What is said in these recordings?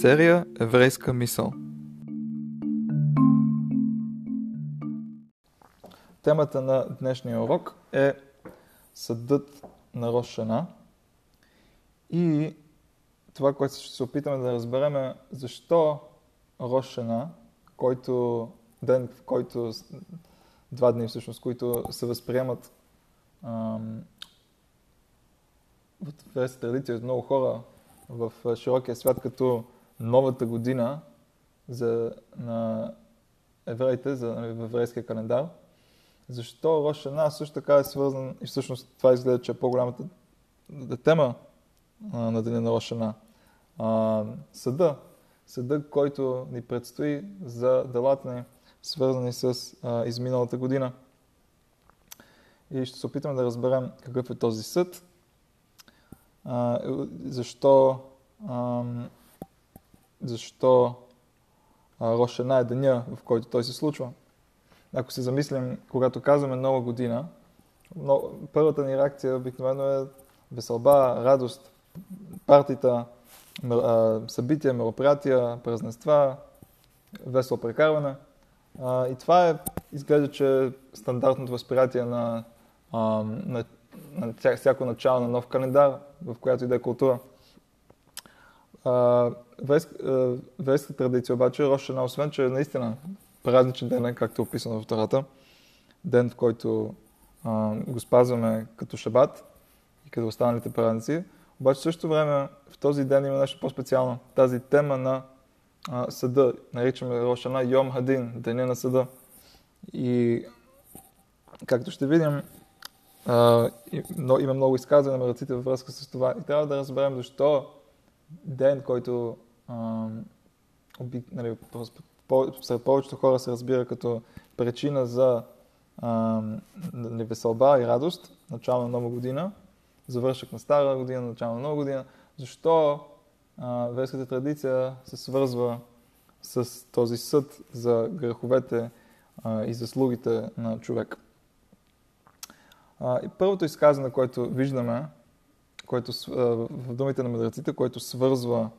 Серия Еврейска мисъл. Темата на днешния урок е Съдът на Рошана и това, което ще се опитаме да разберем е защо Рошана, който ден, в който два дни всъщност, които се възприемат ам, в традиция от много хора в широкия свят като новата година за, на евреите, за нали, в еврейския календар. Защо Рошана също така е свързан и всъщност това изгледа, че е по-голямата тема на деня на. А, съда. Съда, който ни предстои за делата ни, свързани с а, изминалата година. И ще се опитаме да разберем какъв е този съд, а, защо а, защо Рошана е деня, в който той се случва. Ако се замислим, когато казваме нова година, но, първата ни реакция обикновено е веселба, радост, партита, събития, мероприятия, празненства, весело прекарване. И това е, изглежда, че е стандартното възприятие на, на, на всяко начало на нов календар, в която и да е култура. Верска традиция обаче, Рошана, освен че е наистина празничен ден, както е описано в Тарата, ден, в който а, го спазваме като шабат и като останалите празници, обаче същото време в този ден има нещо по-специално. Тази тема на а, съда, наричаме Рошана Йом Хадин, деня на съда. И както ще видим, а, има много изказвания на мъдреците във връзка с това. И трябва да разберем защо ден, който а, оби, нали, сред повечето хора се разбира като причина за а, нали, веселба и радост, начало на нова година, завършък на стара година, начало на нова година. Защо а, верската традиция се свързва с този съд за греховете а, и заслугите на човек? Първото изказване, което виждаме, което, в думите на мъдреците, което свързва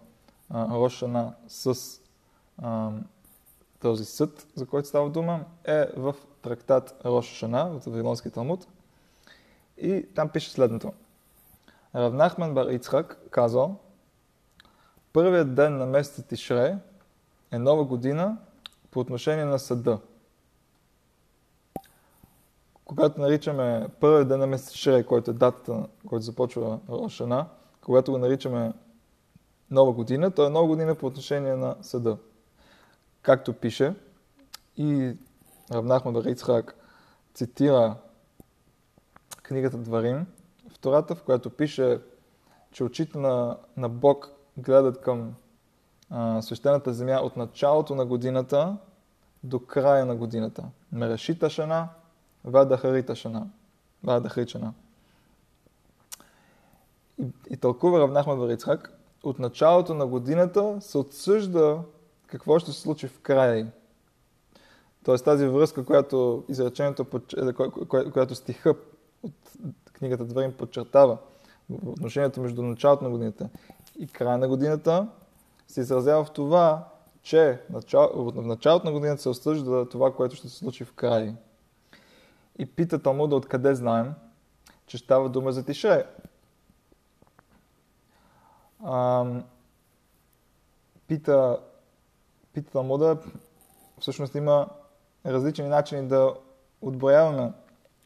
Рошана с а, този съд, за който става дума, е в трактат Рошана от Вавилонския Талмуд. И там пише следното. Равнахман Бар Ицхак казал, първият ден на месеца Тишре е нова година по отношение на съда. Когато наричаме първият ден на месец Тишре, който е датата, който започва Рошана, когато го наричаме нова година, то е нова година по отношение на съда. Както пише, и Равнахман Бар Ицхак цитира книгата Дварим, втората, в която пише, че очите на, на Бог гледат към а, свещената земя от началото на годината до края на годината. Мерешита шана, вадахарита шана. Вадахричана. И, и тълкува Равнахман Варицхак, от началото на годината се отсъжда какво ще се случи в края. Тоест тази връзка, която изречението, която стиха от книгата Дварим подчертава отношението между началото на годината и края на годината, се изразява в това, че в началото на годината се осъжда това, което ще се случи в края. И пита Талмуда откъде знаем, че става дума за Тише. Ам, пита, пита Талмуда, всъщност има различни начини да отброяваме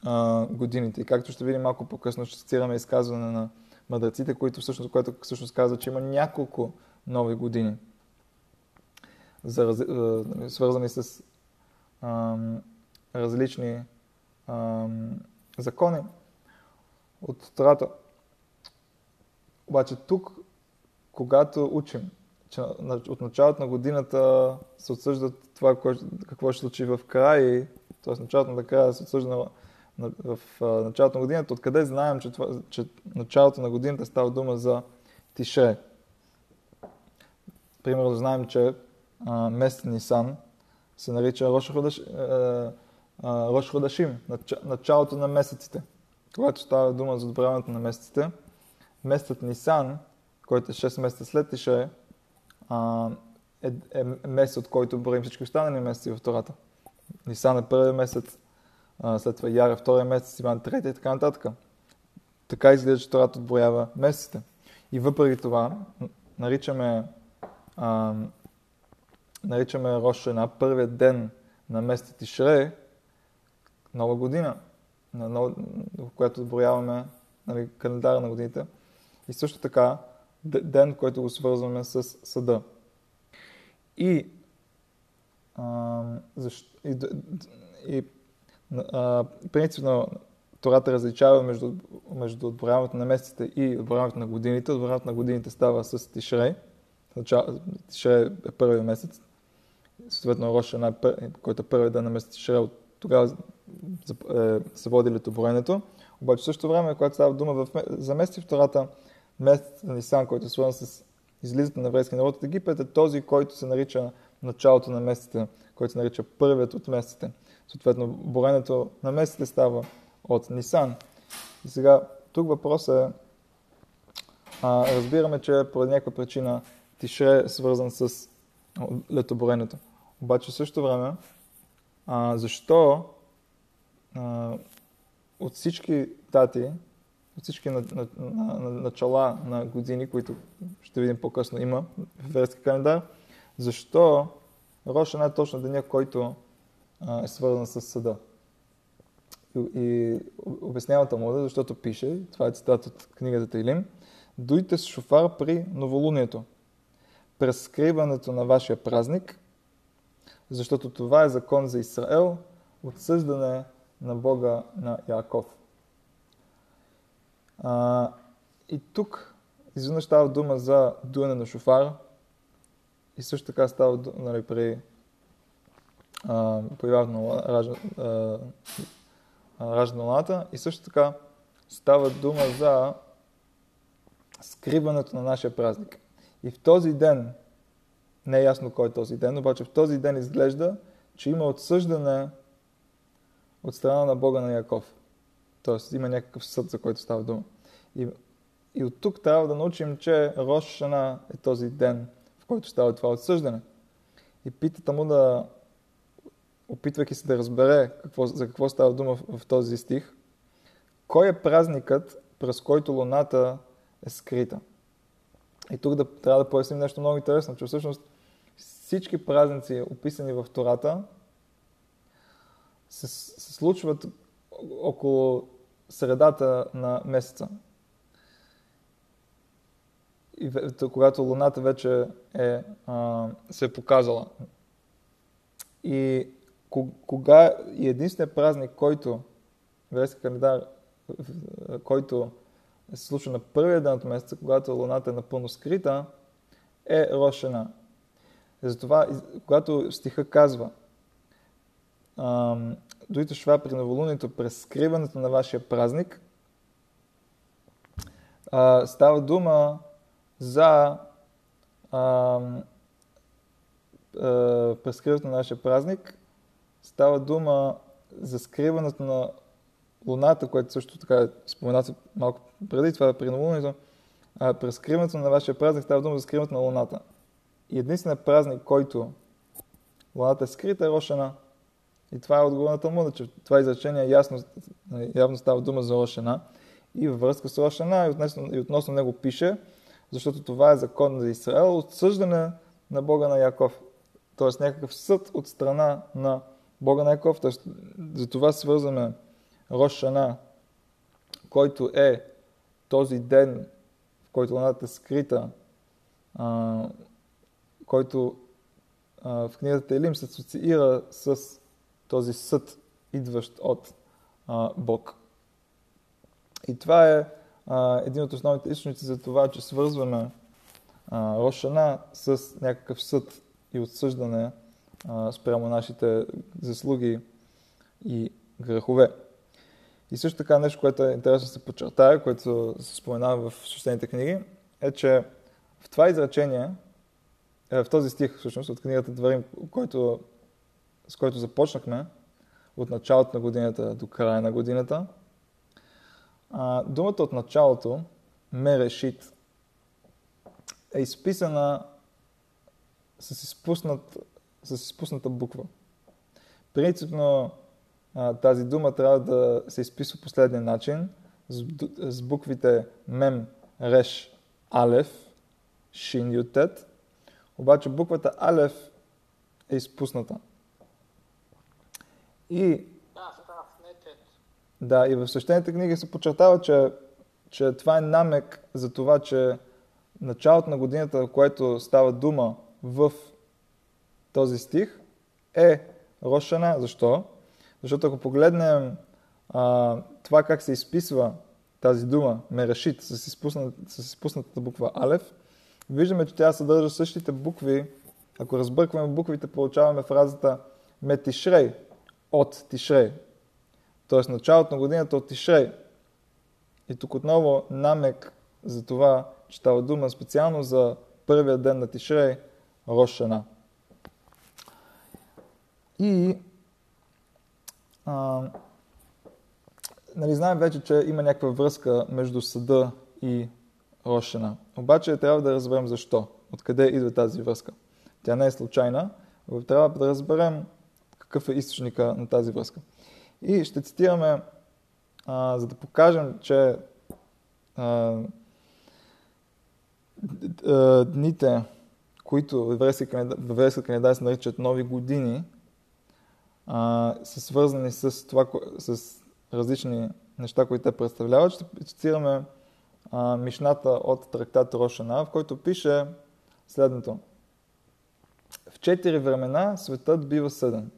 а, годините. И както ще видим малко по-късно, ще цитираме изказване на мъдреците, които всъщност, което всъщност казва, че има няколко нови години, за, а, нали, свързани с а, различни а, закони от Тората. Обаче тук, когато учим, че от началото на годината се отсъжда това, какво ще случи в края, т.е. началото на края се отсъжда в началото на годината, откъде знаем, че, това, че началото на годината става дума за Тише. Примерно знаем, че а, месец Нисан се нарича Рош Ходашим, началото на месеците. когато става дума за одобряването на месеците, месецът Нисан, който е 6 месеца след Тише, е, е месец, от който броим всички останали месеци в Тората. Нисан е първият месец, а, след това Яр е втория месец, Иван третия и така нататък. Така изглежда, че Тората отброява месеците. И въпреки това, наричаме, а, наричаме Рошена първият ден на месец Тишре, нова година, на нова, в която отброяваме нали, календара на годините. И също така ден, който го свързваме с съда. И, а, защо, и, и а, принципно Тората различава между, между отборяването на месеците и отборяването на годините. Отборяването на годините става с Тишрей. Тишрей е първият месец. Съответно, Рошана, който е първият ден на месец Тишрей, от тогава е, се води летоброенето. Обаче в същото време, когато става дума в, за месеци в Тората, месец на Нисан, който е свързан с излизането на еврейския народ от Египет, е този, който се нарича началото на месеците, който се нарича първият от месеците. Съответно, боренето на месеците става от Нисан. И сега, тук въпросът е, а, разбираме, че поради някаква причина Тишре е свързан с летоборенето. Обаче в същото време, а, защо а, от всички дати, от всички на, на, на, на, начала на години, които ще видим по-късно има в верски календар, защо Рошана е точно деня, който а, е свързан с съда. И, и обяснява Талмуда, защото пише, това е цитат от книгата Тайлим, дойте с шофар при новолунието, през скриването на вашия празник, защото това е закон за Израел, отсъждане на Бога на Яков. А, и тук изведнъж става дума за дуене на шофар и също така става дума нали, при появяването на раждане и също така става дума за скриването на нашия празник. И в този ден, не е ясно кой е този ден, обаче в този ден изглежда, че има отсъждане от страна на Бога на Яков. Тоест има някакъв съд, за който става дума. И, и от тук трябва да научим, че Рошана е този ден, в който става това отсъждане. И питата му да, опитвайки се да разбере какво, за какво става дума в, в този стих, кой е празникът, през който луната е скрита. И тук да, трябва да поясним нещо много интересно, че всъщност всички празници, описани в Тората, се, се случват около средата на месеца. И когато Луната вече е, а, се е показала. И кога и единственият празник, който, еврейски календар, който се случва на първия ден от месеца, когато Луната е напълно скрита, е Рошена. Затова, когато стиха казва, дойте шва при новолунието през скриването на вашия празник, а, става дума за а, а, прескриването на нашия празник, става дума за скриването на Луната, което също така е споменато малко преди това при новолунието. А, през скриването на вашия празник става дума за скриването на Луната. И единственият празник, който Луната е скрита е Рошана. И това е отговор на Талмуда, че това изречение ясно, явно става дума за Рошана. И във връзка с Рошана и относно, и относно него пише, защото това е закон за Израел, отсъждане на Бога на Яков. Тоест някакъв съд от страна на Бога на Яков. Тоест, за това свързваме Рошана, който е този ден, в който луната е скрита, а, който а, в книгата Елим се асоциира с този съд, идващ от а, Бог. И това е а, един от основните източници за това, че свързваме а, Рошана с някакъв съд и отсъждане а, спрямо нашите заслуги и грехове. И също така нещо, което е интересно да се подчертая, което се споменава в свещените книги, е, че в това изречение, е, в този стих, всъщност, от книгата Дворим, който с който започнахме, от началото на годината до края на годината, а, думата от началото, мерешит, е изписана с, изпуснат, с изпусната буква. Принципно тази дума трябва да се изписва последния начин с, с буквите мем, реш, алев, шин, ютет. Обаче буквата алев е изпусната. И да, и в свещените книги се подчертава, че, че това е намек за това, че началото на годината, в което става дума в този стих, е Рошана. Защо? Защото ако погледнем а, това как се изписва тази дума, мерашит, с, изпуснат, с изпуснатата буква Алев, виждаме, че тя съдържа същите букви. Ако разбъркваме буквите, получаваме фразата Метишрей, от Тишрей. Тоест началото на годината от Тишрей. И тук отново намек за това, че става дума специално за първия ден на Тишрей, Рошана. И а, нали, знаем вече, че има някаква връзка между съда и Рошана. Обаче трябва да разберем защо. Откъде идва тази връзка. Тя не е случайна. Трябва да разберем какъв е източника на тази връзка. И ще цитираме, а, за да покажем, че а, дните, които еврейска календар се наричат нови години, а, са свързани с, това, с различни неща, които те представляват. Ще цитираме а, Мишната от трактат Рошана, в който пише следното. В четири времена светът бива съден.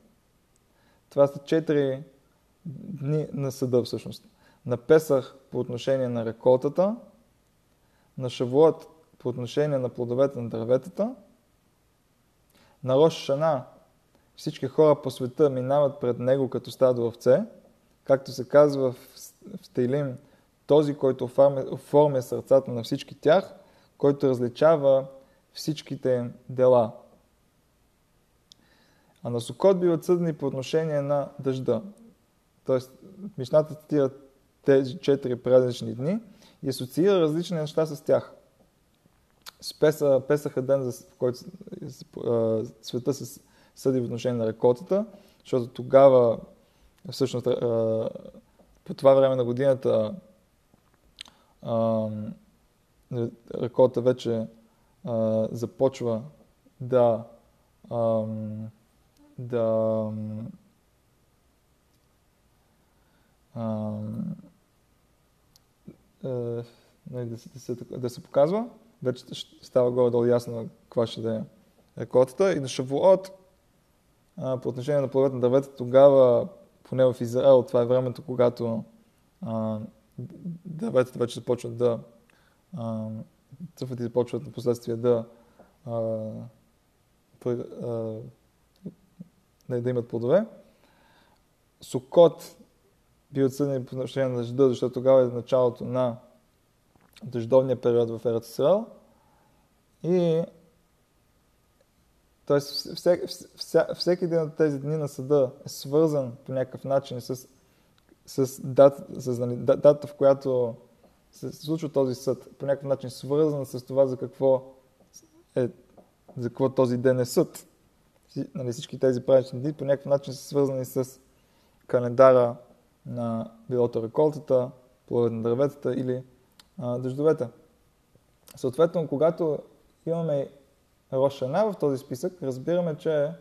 Това са четири дни на съда всъщност. На Песах по отношение на реколтата, на Шавуот по отношение на плодовете на дърветата, на Рош Шана всички хора по света минават пред него като стадо овце, както се казва в, в Тейлим, този, който оформя сърцата на всички тях, който различава всичките дела. А на Сокот биват съдни по отношение на дъжда. Тоест, Мишната цитира тези четири празнични дни и асоциира различни неща с тях. Песа, Песаха ден, в който света се съди в отношение на реколтата, защото тогава, всъщност, по това време на годината, реколта вече започва да да нали, да, да, се, да се показва. Вече става горе-долу ясно каква ще да е реколтата. И на Шавуот а, по отношение на плодовете на дървета, тогава, поне в Израел, това е времето, когато а, дърветата вече започват да цъфват и започват на последствие да, а, а, да имат плодове. Сокот би отсъден по отношение на дъжда, защото тогава е началото на дъждовния период в Ерат Исраел. И Тоест, всеки един от тези дни на съда е свързан по някакъв начин с, с, дат, с нали, дата, в която се случва този съд. По някакъв начин свързан с това за какво, е, за какво този ден е съд. Нали, всички тези празнични дни по някакъв начин са свързани с календара на билото реколтата, плодовете на дърветата или а, дъждовете. Съответно, когато имаме Рошана в този списък, разбираме, че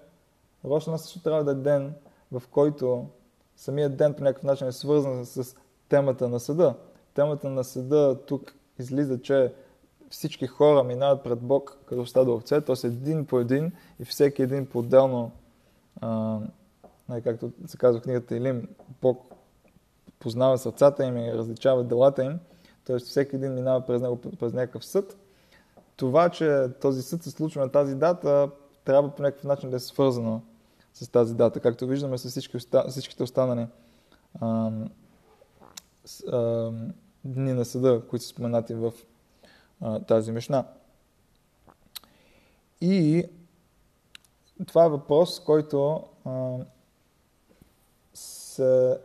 Рошана също трябва да е ден, в който самият ден по някакъв начин е свързан с темата на съда. Темата на съда тук излиза, че всички хора минават пред Бог като стадо овце, т.е. един по един и всеки един по-отделно, както се казва в книгата Илим, Бог познава сърцата им и различава делата им, т.е. всеки един минава през него през някакъв съд това, че този съд се случва на тази дата, трябва по някакъв начин да е свързано с тази дата, както виждаме с всички, всичките останали а, с, а, дни на съда, които са споменати в а, тази мишна. И това е въпрос, който а, се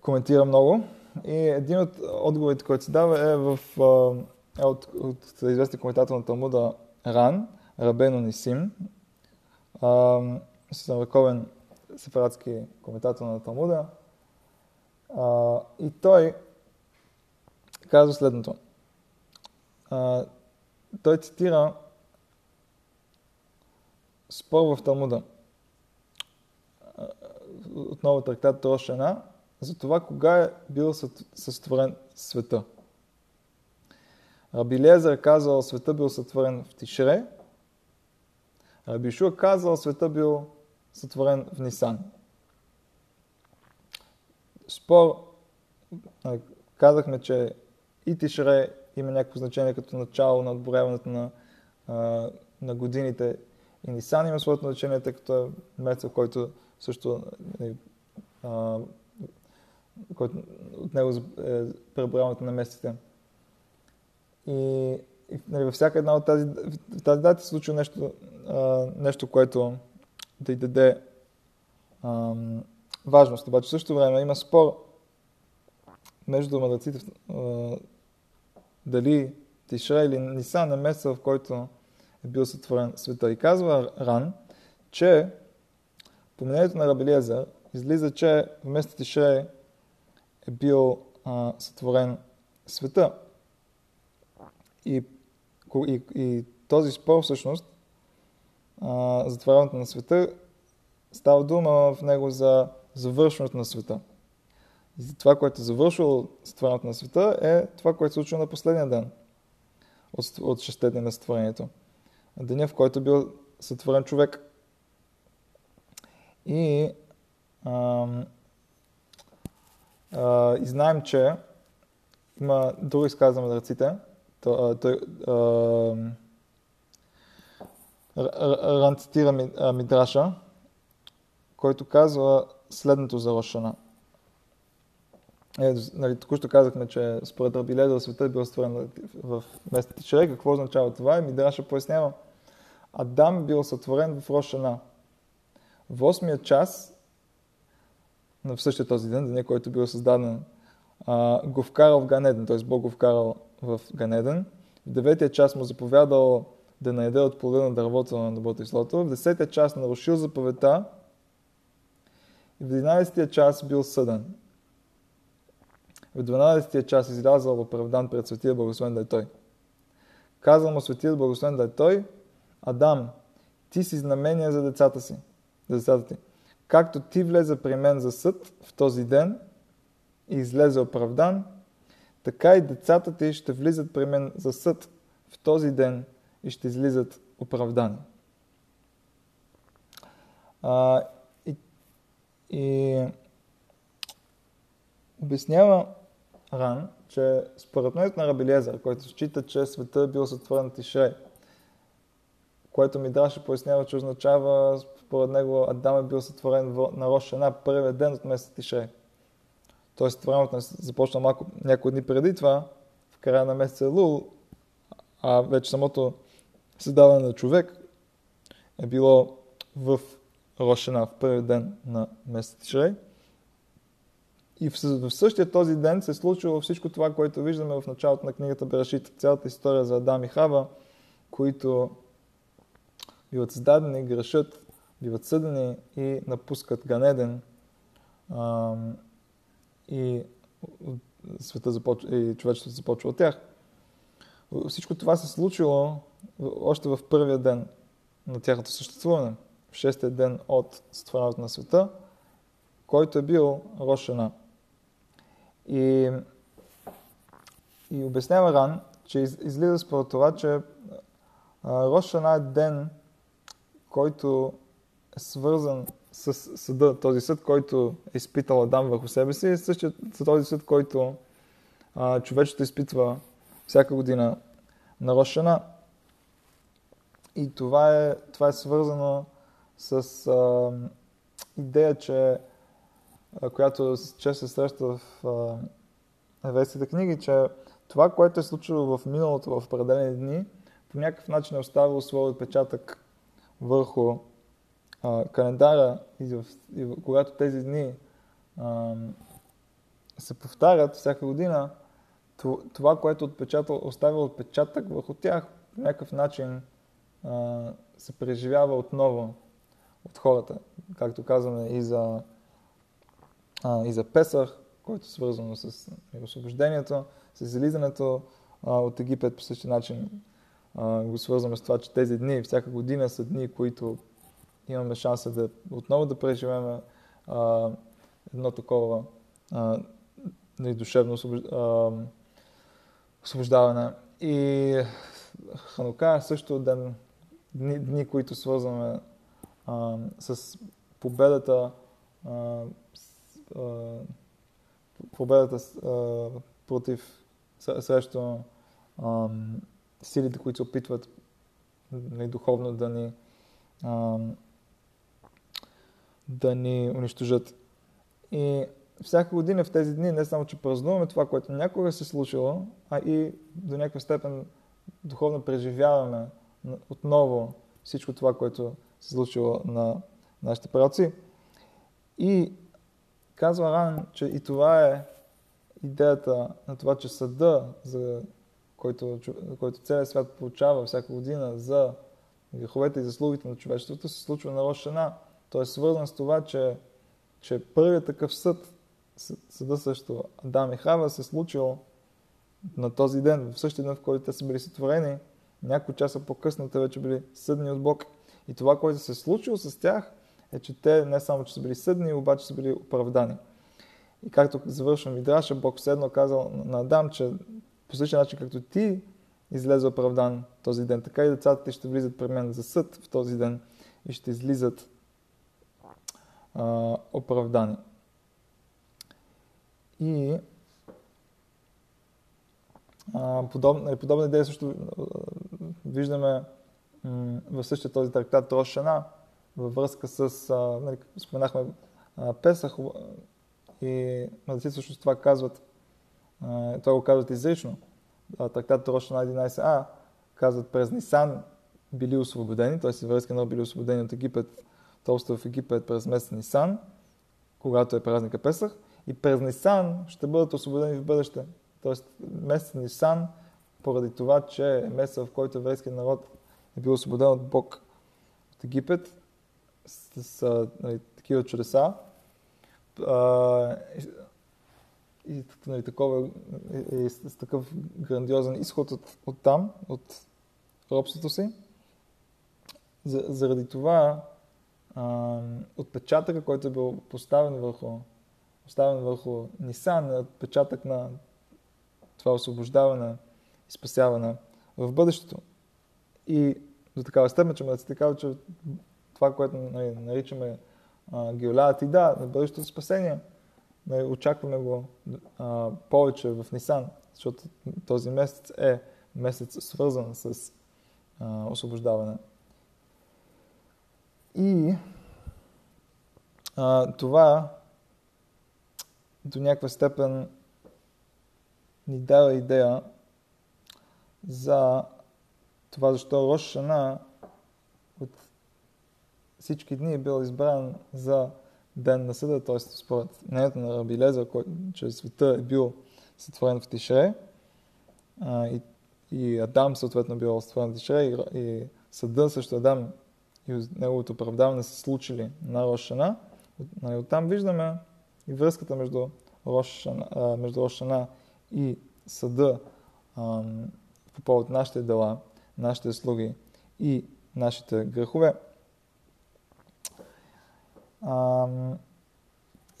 коментира много И един от отговорите, който се дава е, в, е от, от известен коментатор на Талмуда Ран, Рабено Нисим, вековен сефарадски коментатор на Талмуда. А, и той казва следното. А, той цитира спор в Талмуда. Отново трактат Рошена, за това кога е бил сътворен света. Раби Лезер казал, света бил сътворен в Тишре. Раби Шуа казал, света бил сътворен в Нисан. Спор, казахме, че и Тишре има някакво значение като начало на отборяването на, на годините. И Нисан има своето значение, тъй като е месец, който също нали, а, който от него е преброяването на месеците. И, и нали, във всяка една от тази, в тази дата се случва нещо, а, нещо, което да й даде а, важност. Обаче в същото време има спор между мъдреците дали Тиша или Нисан е месеца, в който е бил сътворен света. И казва Ран, че по мнението на Рабелиезер излиза, че вместо Тише е бил а, сътворен света. И, и, и този спор всъщност, а, затварянето на света, става дума в него за завършването на света. И това, което е завършило сътворението на света, е това, което се случва на последния ден от, от дни на сътворението. Деня, в който е бил сътворен човек. И ам, а, и знаем, че има друго изказване на ръците. Той Ран цитира Мидраша, който казва следното за Рошана. Е, нали, току-що казахме, че според Рабилеза света е бил створен в местните човек. Какво означава това? И Мидраша пояснява. Адам бил сътворен в Рошана. В 8 час в същия този ден, деня, който бил създаден, а, го вкарал в Ганеден, т.е. Бог го вкарал в Ганеден. В деветия час му заповядал да наеде от плода на дървото на доброто и злото. В десетия час нарушил заповедта и в 11 час бил съден. В 12 час излязъл оправдан пред Светия Благословен да е Той. Казал му Светия Благословен да е Той, Адам, ти си знамение за децата си, за децата ти. Както ти влезе при мен за съд в този ден и излезе оправдан, така и децата ти ще влизат при мен за съд в този ден и ще излизат оправдани. А, и, и обяснява Ран, че според мнението на Рабелезър, който счита, че света е бил сътворен Тишрей, което ми драше пояснява, че означава според него Адам е бил сътворен на Рошана първия ден от месец Тишре. Тоест, времето започна малко някои дни преди това, в края на месеца Лул, а вече самото създаване на човек е било в Рошана, в първи ден на месец Тишре. И в същия този ден се е случило всичко това, което виждаме в началото на книгата Берешит, цялата история за Адам и Хава, които биват създадени, грешат, биват съдени и напускат Ганеден и света започва, и човечеството започва от тях. Всичко това се случило още в първия ден на тяхното съществуване, в шестия ден от сътворението на света, който е бил Рошана. И, и обяснява Ран, че излиза според това, че Рошана е ден, който е свързан с съда, този съд, който е изпитал Адам върху себе си, е същият този съд, който а, човечето изпитва всяка година на Рошана. И това е, това е свързано с а, идея, че, която често се среща в еврейските книги, че това, което е случило в миналото, в определени дни, по някакъв начин е оставило своя отпечатък върху а, календара и, в, и когато тези дни а, се повтарят всяка година, това, което отпечатал, оставя отпечатък върху тях, по някакъв начин а, се преживява отново от хората. Както казваме и за, а, и за Песах, който е свързано с освобождението, с излизането а, от Египет по същия начин а, го свързваме с това, че тези дни, всяка година са дни, които имаме шанса да отново да преживеме а, едно такова а, душевно освобождаване. И Ханука е също ден, дни, дни които свързваме а, с победата а, победата против срещу силите, които се опитват нали, духовно да ни да ни унищожат. И всяка година в тези дни не само, че празнуваме това, което някога се случило, а и до някаква степен духовно преживяваме отново всичко това, което се случило на нашите праци. И казва Ран, че и това е идеята на това, че съда, за който, който целият свят получава всяка година за греховете и заслугите на човечеството, се случва на Рошана. Той е свързан с това, че, че първият такъв съд, съда също Адам и Хава, се случил на този ден, в същия ден, в който те са били сътворени, няколко часа по-късно те вече били съдни от Бог. И това, което се е случило с тях, е, че те не само, че са били съдни, обаче са били оправдани. И както завършвам Мидраша, Бог седно казал на Адам, че по същия начин, както ти излезе оправдан този ден, така и децата ти ще влизат при мен за съд в този ден и ще излизат а, оправдани. И подобна, подобна идея също виждаме м- в същия този трактат Рошана във връзка с, а, нали, споменахме а, Песах и мъдреците също това казват, а, това го казват изрично. Трактат Рошана 11а казват през Нисан били освободени, т.е. връзка на били освободени от Египет, толста в Египет през месец Нисан, когато е празника Песах, и през Нисан ще бъдат освободени в бъдеще. Тоест месец Нисан, поради това, че е месец, в който еврейският народ е бил освободен от Бог от Египет, с, с нали, такива чудеса, а, и, нали, такова, и, и с такъв грандиозен изход от, от там, от робството си. За, заради това а, отпечатъка, който е бил поставен върху, поставен върху Нисан, е отпечатък на това освобождаване и спасяване в бъдещето. И до такава степен, че ме казва, че това, което нали, наричаме геолят и да, на бъдещето спасение, нали, очакваме го а, повече в Нисан, защото този месец е месец свързан с а, освобождаване. И а, това до някаква степен ни дава идея за това защо Рошана от всички дни е бил избран за ден на съда, т.е. според мнението на Раби Леза, че света е бил сътворен в Тишре а, и, и Адам съответно бил сътворен в Тишре и, и съда също Адам и неговото оправдаване са случили на Рошана. От, нали, оттам виждаме и връзката между Рошана, между Рошана и съда а, по повод нашите дела, нашите слуги и нашите грехове.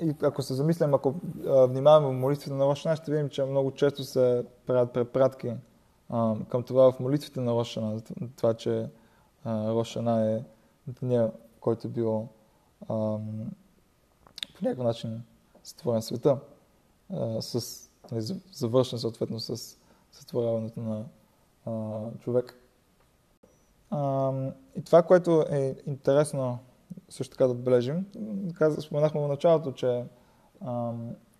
И ако се замислям, ако а, внимаваме в молитвите на Рошана, ще видим, че много често се правят препратки а, към това в молитвите на Рошана, това, че а, Рошана е деня, който е бил а, по някакъв начин сътворен света, а, с, нали, завършен съответно с сътворяването на а, човек. А, и това, което е интересно също така да отбележим, споменахме в началото, че а,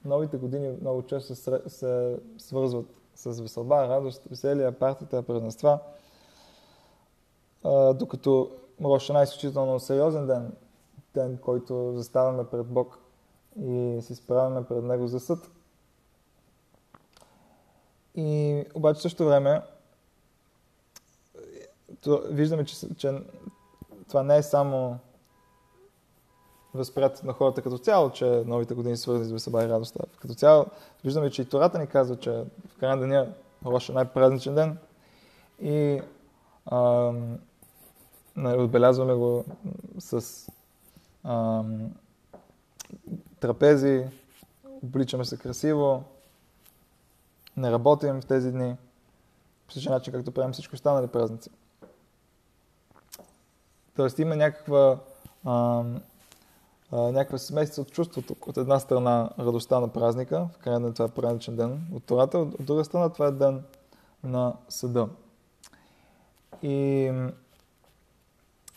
новите години много често се, се свързват с веселба, радост, веселие, партията, празненства, а, докато Рошана е изключително сериозен ден, ден, който заставаме пред Бог и се изправяме пред Него за съд. И обаче също време виждаме, че, че това не е само възприятието на хората като цяло, че новите години свързани с весела и радостта. Като цяло виждаме, че и Тората ни казва, че в края на деня Роша е най-празничен ден и а, отбелязваме го с а, трапези, обличаме се красиво, не работим в тези дни, по същия начин, както правим всички останали празници. Тоест има някаква, а, някаква смесица от чувството. От една страна радостта на празника, в края на това празничен ден от Тората, от друга страна това е ден на съда. И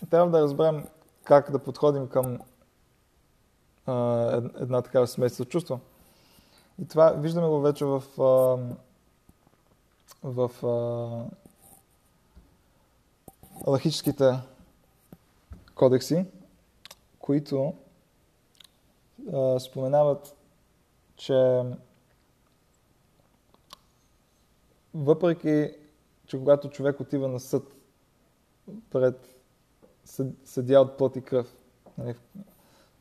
трябва да разберем как да подходим към а, една такава смесица от чувства. И това виждаме го вече в, а, в алахическите кодекси, които споменават, че въпреки, че когато човек отива на съд пред съдия от плът и кръв, нали,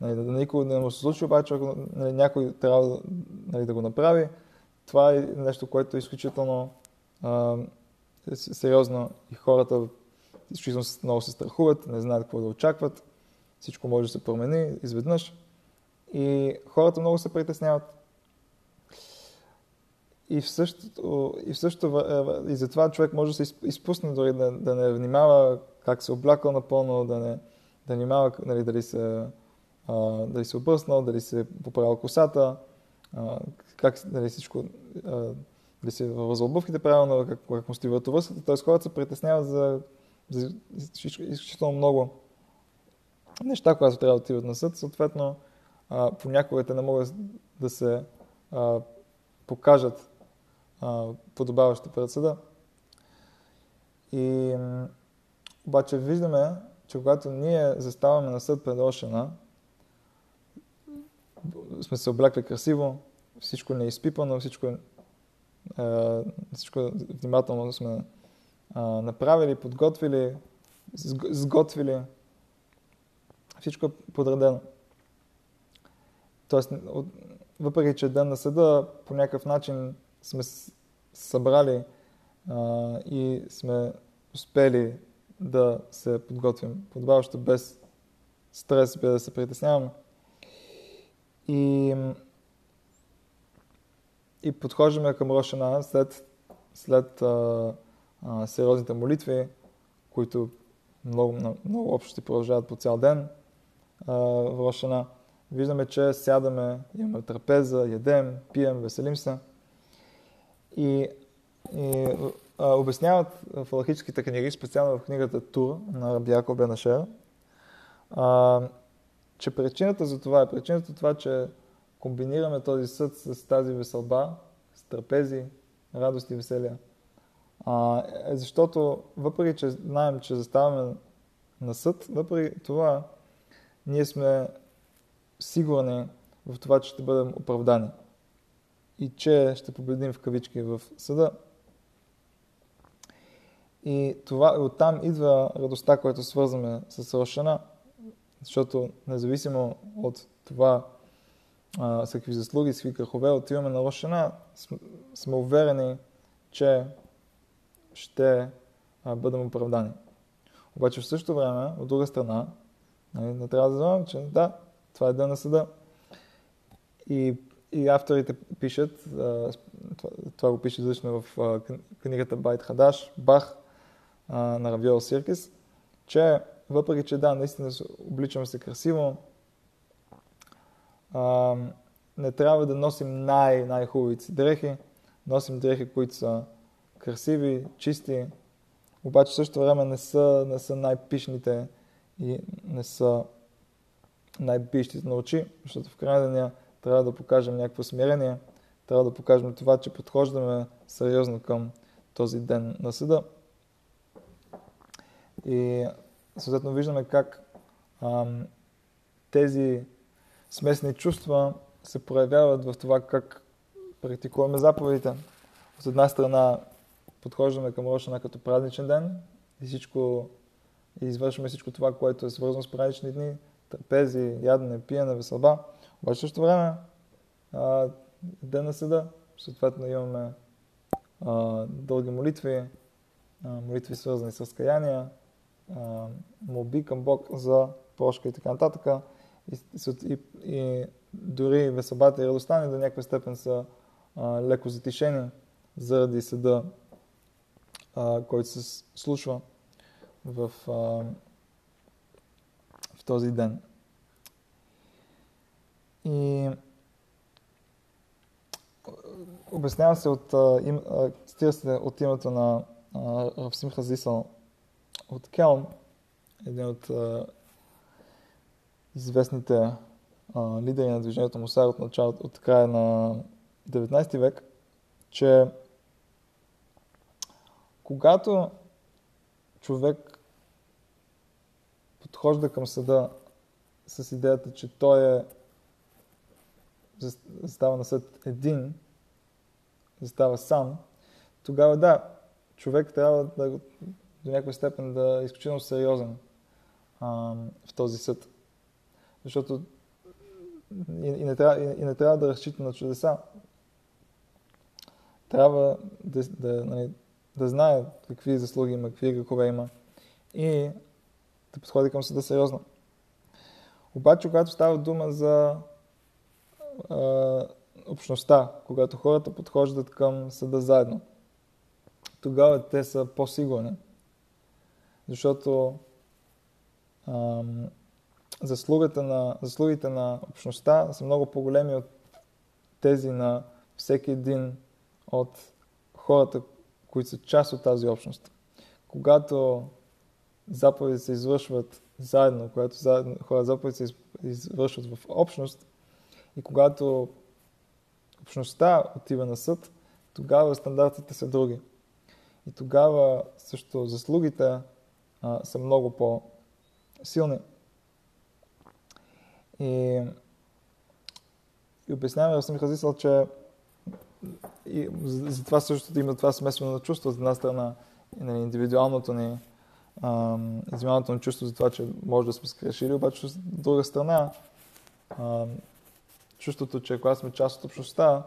нали, да никой не му се случи, обаче ако нали, някой трябва нали, да го направи, това е нещо, което е изключително а, сериозно и хората изключително много се страхуват, не знаят какво да очакват, всичко може да се промени изведнъж и хората много се притесняват. И в същото, и, в същото, и затова човек може да се изпусне дори да, да не внимава как се облякал напълно, да не да внимава нали, дали се, дали се обръснал, дали се поправил косата, как дали всичко, а, дали се въвързал обувките правилно, как, как му стои връзката. Тоест хората се притесняват за за изключително много неща, които трябва да отиват на съд. Съответно, понякога те не могат да се а, покажат а, подобаващи пред съда. И обаче виждаме, че когато ние заставаме на съд пред Ошена, сме се облекли красиво, всичко не е изпипано, всичко, е, всичко внимателно сме а, направили, подготвили, сготвили. Всичко е подредено. Тоест, въпреки че ден на съда, по някакъв начин сме събрали а, и сме успели да се подготвим подобаващо без стрес, без да се притесняваме. И, и подхождаме към Рошана след, след а, а, сериозните молитви, които много, много общо продължават по цял ден а, в Рошана. Виждаме, че сядаме, имаме трапеза, ядем, пием, веселим се. И, и а, обясняват в алхическите книги, специално в книгата Тур на Рабиако Бенашер, а, че причината за това е причината за това, че комбинираме този съд с тази веселба, с трапези, радост и веселие. А, е, защото въпреки, че знаем, че заставаме на съд, въпреки това ние сме сигурни в това, че ще бъдем оправдани и че ще победим в кавички в съда. И това, оттам идва радостта, която свързваме с Рошана, защото независимо от това а, с какви заслуги, с какви кръхове отиваме на Рошана, сме уверени, че ще а, бъдем оправдани. Обаче в същото време, от друга страна, нали, не трябва да забравяме, че да, това е ден на съда. И, и авторите пишат, това, това го пише излично в книгата Байт Хадаш, Бах на Равиол Сиркис, че въпреки, че да, наистина обличаме се красиво, не трябва да носим най- най-хубавите дрехи, носим дрехи, които са красиви, чисти, обаче в същото време не са, не са най-пишните и не са най-пищите на очи, защото в крайна деня трябва да покажем някакво смирение, трябва да покажем това, че подхождаме сериозно към този ден на съда. И съответно виждаме как ам, тези смесни чувства се проявяват в това как практикуваме заповедите от една страна подхождаме към Рошана като празничен ден и всичко и извършваме всичко това, което е свързано с празнични дни, трапези, ядене, пиене, веселба. Обаче също време а, ден на съда, съответно имаме а, дълги молитви, а, молитви свързани с каяния, молби към Бог за прошка и така нататък. И, и, и дори веселбата и радостта ни до някаква степен са а, леко затишени заради съда, а, който се случва в, а, този ден. И обяснява се от, им, стига се от името на Равсим Хазисъл от Келм, един от известните лидери на движението Мусар от, началото, от края на 19 век, че когато човек подхожда към съда с идеята, че той е застава на съд един, застава сам, тогава да, човек трябва да до някаква степен да е изключително сериозен а, в този съд. Защото и, и, не трябва, и, и не трябва да разчита на чудеса. Трябва да, да, нали, да знае какви заслуги има, какви грехове има и да подходи към съда сериозно. Обаче, когато става дума за а, общността, когато хората подхождат към съда заедно, тогава те са по-сигурни. Защото ам, заслугата на, заслугите на общността са много по-големи от тези на всеки един от хората, които са част от тази общност. Когато заповеди се извършват заедно, когато заедно, хора заповеди се извършват в общност и когато общността отива на съд, тогава стандартите са други. И тогава също заслугите а, са много по-силни. И, и обясняваме в самих разисъл, че и за това също има това смесване на чувства. От една страна нали, индивидуалното ни измяната на чувство за това, че може да сме скрешили, обаче от друга страна а, чувството, че когато сме част от общността,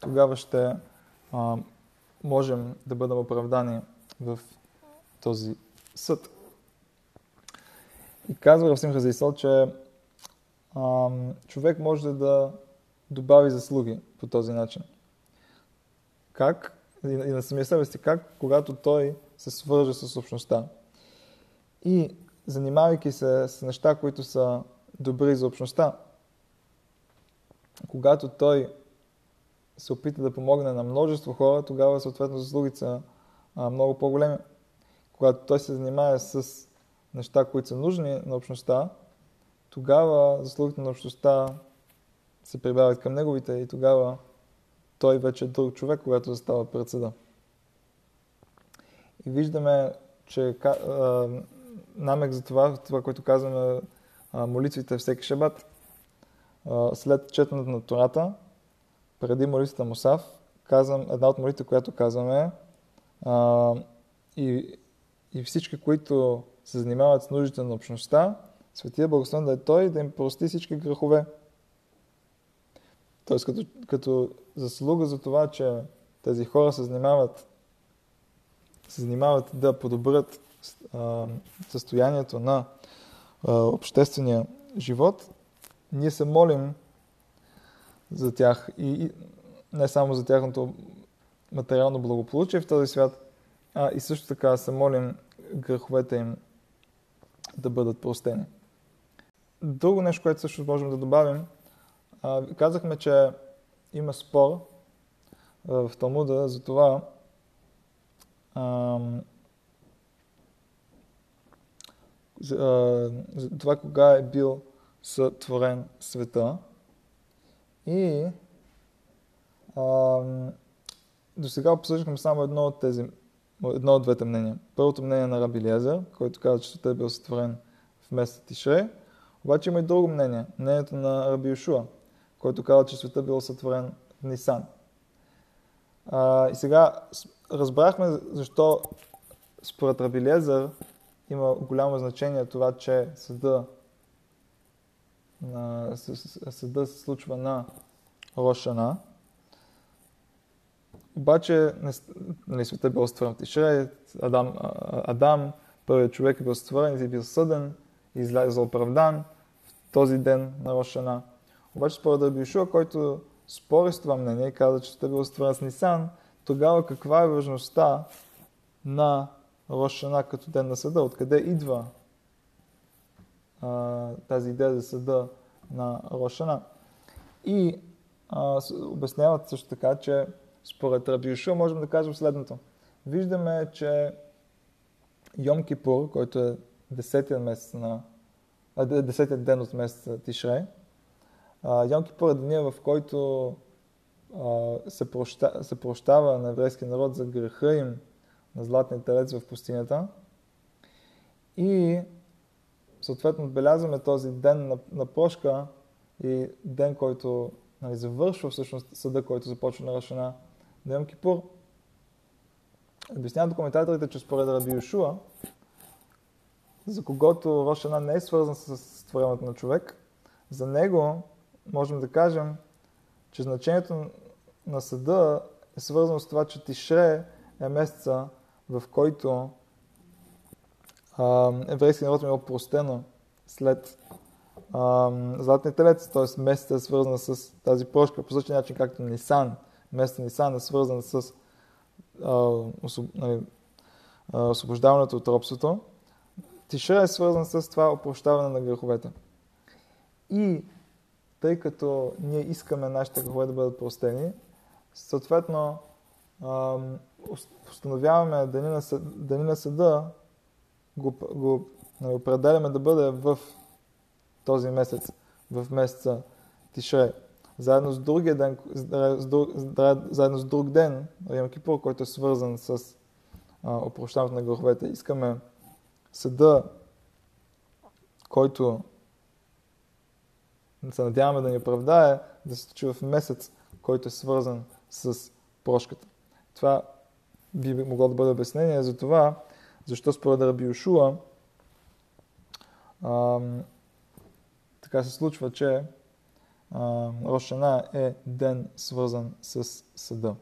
тогава ще а, можем да бъдем оправдани в този съд. И казва Равсим Хазайсал, че а, човек може да добави заслуги по този начин. Как? И, на самия себе си, как? Когато той се свърже с общността. И занимавайки се с неща, които са добри за общността, когато той се опита да помогне на множество хора, тогава съответно заслугите са а, много по-големи. Когато той се занимава с неща, които са нужни на общността, тогава заслугите на общността се прибавят към неговите и тогава той вече е друг човек, когато застава пред съда. И виждаме, че намек за това, това, което казваме молитвите всеки шабат, след четенето на Тората, преди молитвата Мусав, казвам, една от молитвите, която казваме, и, и всички, които се занимават с нуждите на общността, Светия Благословен да е Той да им прости всички грехове. Тоест, като, като заслуга за това, че тези хора се занимават, се занимават да подобрят състоянието на обществения живот, ние се молим за тях и, не само за тяхното материално благополучие в този свят, а и също така се молим греховете им да бъдат простени. Друго нещо, което също можем да добавим, казахме, че има спор в Талмуда за това, за, това кога е бил сътворен света. И а, до сега обсъждахме само едно от тези едно от двете мнения. Първото мнение на Раби Лезер, който казва, че той е бил сътворен в месец Тишре. Обаче има и друго мнение. Мнението на Раби Йошуа, който казва, че света бил сътворен в Нисан. А, и сега разбрахме защо според Рабилезър има голямо значение това, че съда, на, съда се случва на Рошана. Обаче нали, света е бил створен в Тишре, Адам, Адам, първият човек е бил створен и е бил съден, излязъл оправдан в този ден на Рошана. Обаче според Рабишуа, който спори с това мнение и каза, че света е бил створен с Нисан, тогава каква е важността на Рошана като ден на съда? Откъде идва а, тази идея за съда на Рошана? И а, обясняват също така, че според Раби Юшуа можем да кажем следното. Виждаме, че Йом Кипур, който е десетия месец на десетият ден от месеца Тишре, Йом Кипур е деня, в който се, проща, се прощава на еврейския народ за греха им на златния телец в пустинята. И съответно отбелязваме този ден на, на прошка и ден, който нали, завършва всъщност съда, който започва на Рашана на Йом Кипур. Обясняват коментаторите, че според Раби Йошуа, за когото Рошана не е свързан с творението на човек, за него можем да кажем, че значението на съда е свързано с това, че Тишре е месеца, в който еврейския народ е било простено след Златния телец, т.е. месеца е свързан с тази прошка, по същия начин както Нисан, месеца Нисан е свързан с нали, освобождаването от робството. Тиша е свързан с това опрощаване на греховете. И тъй като ние искаме нашите грехове да бъдат простени, съответно установяваме дни на, съда, дни на съда, го, го нали, определяме да бъде в този месец, в месеца Тише, заедно с другия ден, заедно с друг ден, Йом Кипур, който е свързан с опрощаването на греховете. Искаме съда, който се надяваме да ни оправдае, да се случи в месец, който е свързан с прошката. Това би могло да бъде обяснение за това, защо според Раби Йошуа така се случва, че Рошана е ден свързан с съда.